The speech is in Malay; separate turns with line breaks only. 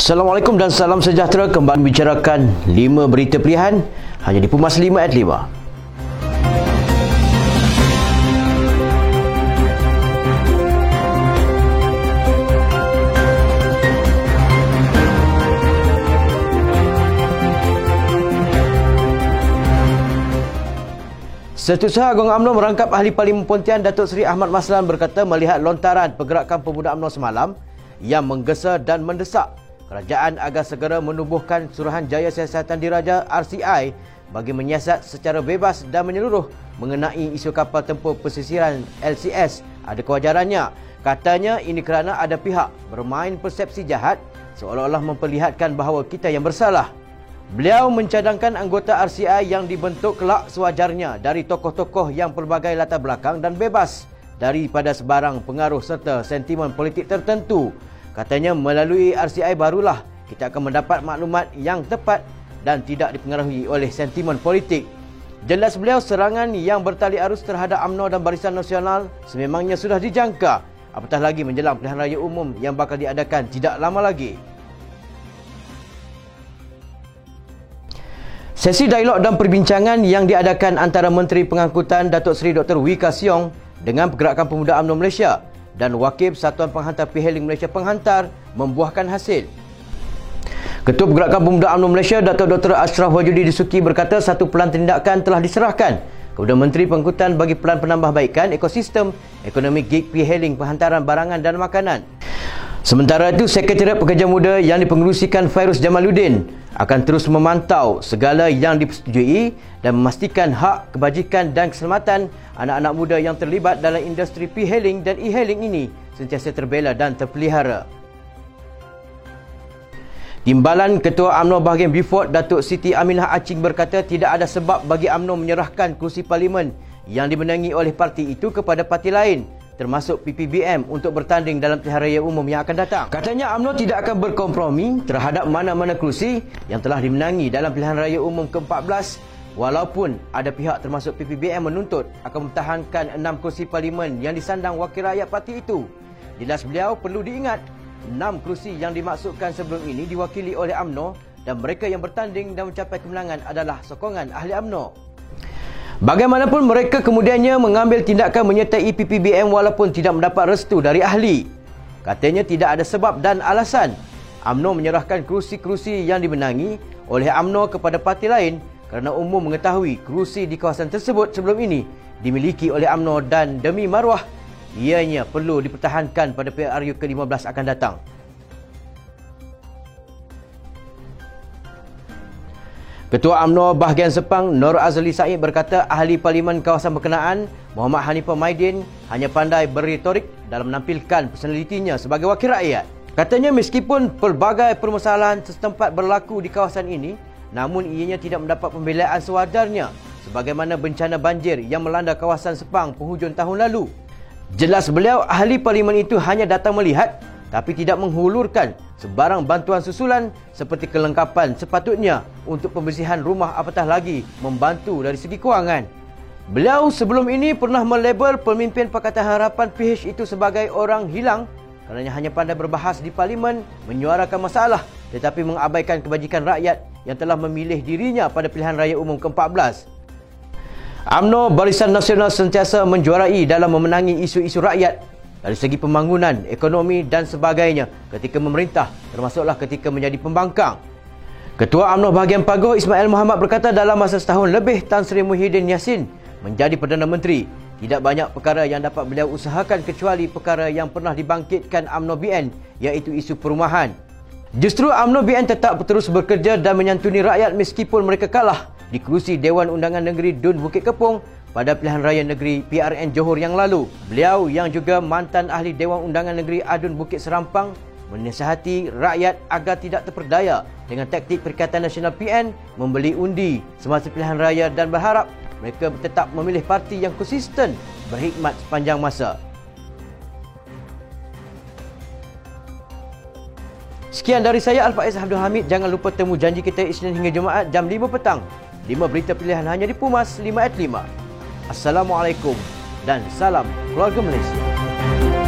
Assalamualaikum dan salam sejahtera. Kembali bicarakan 5 berita pilihan. Hanya di Pumas 5 at 5. Setiausaha Agung UMNO merangkap Ahli Parlimen Pontian Datuk Seri Ahmad Maslan berkata melihat lontaran pergerakan pemuda UMNO semalam yang menggesa dan mendesak kerajaan agar segera menubuhkan Suruhanjaya Siasatan Diraja RCI bagi menyiasat secara bebas dan menyeluruh mengenai isu kapal tempur pesisiran LCS ada kewajarannya. Katanya ini kerana ada pihak bermain persepsi jahat seolah-olah memperlihatkan bahawa kita yang bersalah. Beliau mencadangkan anggota RCI yang dibentuk kelak sewajarnya dari tokoh-tokoh yang pelbagai latar belakang dan bebas daripada sebarang pengaruh serta sentimen politik tertentu Katanya melalui RCI barulah kita akan mendapat maklumat yang tepat dan tidak dipengaruhi oleh sentimen politik. Jelas beliau serangan yang bertali arus terhadap UMNO dan Barisan Nasional sememangnya sudah dijangka apatah lagi menjelang pilihan raya umum yang bakal diadakan tidak lama lagi. Sesi dialog dan perbincangan yang diadakan antara Menteri Pengangkutan Datuk Seri Dr. Wee Kasiong dengan Pergerakan Pemuda UMNO Malaysia dan Wakil Satuan Penghantar Piheling Malaysia Penghantar membuahkan hasil. Ketua Pergerakan Pemuda UMNO Malaysia Datuk Dr. Ashraf Wajudi Disuki berkata satu pelan tindakan telah diserahkan kepada Menteri Pengangkutan bagi pelan penambahbaikan ekosistem ekonomi gig piheling penghantaran barangan dan makanan. Sementara itu, Sekretariat Pekerja Muda yang dipengerusikan Fairuz Jamaluddin akan terus memantau segala yang dipersetujui dan memastikan hak, kebajikan dan keselamatan anak-anak muda yang terlibat dalam industri p-hailing dan e-hailing ini sentiasa terbela dan terpelihara. Timbalan Ketua UMNO bahagian Beaufort Datuk Siti Aminah Acing berkata tidak ada sebab bagi UMNO menyerahkan kursi parlimen yang dimenangi oleh parti itu kepada parti lain termasuk PPBM untuk bertanding dalam pilihan raya umum yang akan datang. Katanya UMNO tidak akan berkompromi terhadap mana-mana kerusi yang telah dimenangi dalam pilihan raya umum ke-14 walaupun ada pihak termasuk PPBM menuntut akan mempertahankan enam kerusi parlimen yang disandang wakil rakyat parti itu. Jelas beliau perlu diingat enam kerusi yang dimaksudkan sebelum ini diwakili oleh UMNO dan mereka yang bertanding dan mencapai kemenangan adalah sokongan ahli UMNO. Bagaimanapun mereka kemudiannya mengambil tindakan menyertai PPBM walaupun tidak mendapat restu dari ahli. Katanya tidak ada sebab dan alasan UMNO menyerahkan kerusi-kerusi yang dimenangi oleh UMNO kepada parti lain kerana umum mengetahui kerusi di kawasan tersebut sebelum ini dimiliki oleh UMNO dan demi maruah ianya perlu dipertahankan pada PRU ke-15 akan datang. Ketua UMNO bahagian Sepang Nur Azli Said berkata ahli parlimen kawasan berkenaan Muhammad Hanifah Maidin hanya pandai berretorik dalam menampilkan personalitinya sebagai wakil rakyat. Katanya meskipun pelbagai permasalahan setempat berlaku di kawasan ini namun ianya tidak mendapat pembelaan sewajarnya sebagaimana bencana banjir yang melanda kawasan Sepang penghujung tahun lalu. Jelas beliau ahli parlimen itu hanya datang melihat tapi tidak menghulurkan sebarang bantuan susulan seperti kelengkapan sepatutnya untuk pembersihan rumah apatah lagi membantu dari segi kewangan. Beliau sebelum ini pernah melabel pemimpin Pakatan Harapan PH itu sebagai orang hilang kerana hanya pandai berbahas di parlimen menyuarakan masalah tetapi mengabaikan kebajikan rakyat yang telah memilih dirinya pada pilihan raya umum ke-14. UMNO Barisan Nasional sentiasa menjuarai dalam memenangi isu-isu rakyat dari segi pembangunan, ekonomi dan sebagainya ketika memerintah termasuklah ketika menjadi pembangkang. Ketua UMNO bahagian Pagoh Ismail Muhammad berkata dalam masa setahun lebih Tan Sri Muhyiddin Yassin menjadi Perdana Menteri, tidak banyak perkara yang dapat beliau usahakan kecuali perkara yang pernah dibangkitkan UMNO BN iaitu isu perumahan. Justru UMNO BN tetap terus bekerja dan menyantuni rakyat meskipun mereka kalah di kerusi Dewan Undangan Negeri Dun Bukit Kepong pada pilihan raya negeri PRN Johor yang lalu. Beliau yang juga mantan ahli Dewan Undangan Negeri Adun Bukit Serampang menasihati rakyat agar tidak terperdaya dengan taktik Perikatan Nasional PN membeli undi semasa pilihan raya dan berharap mereka tetap memilih parti yang konsisten berhikmat sepanjang masa. Sekian dari saya Al-Faiz Abdul Hamid. Jangan lupa temu janji kita Isnin hingga Jumaat jam 5 petang. 5 berita pilihan hanya di Pumas 5 at 5. Assalamualaikum dan salam keluarga Malaysia.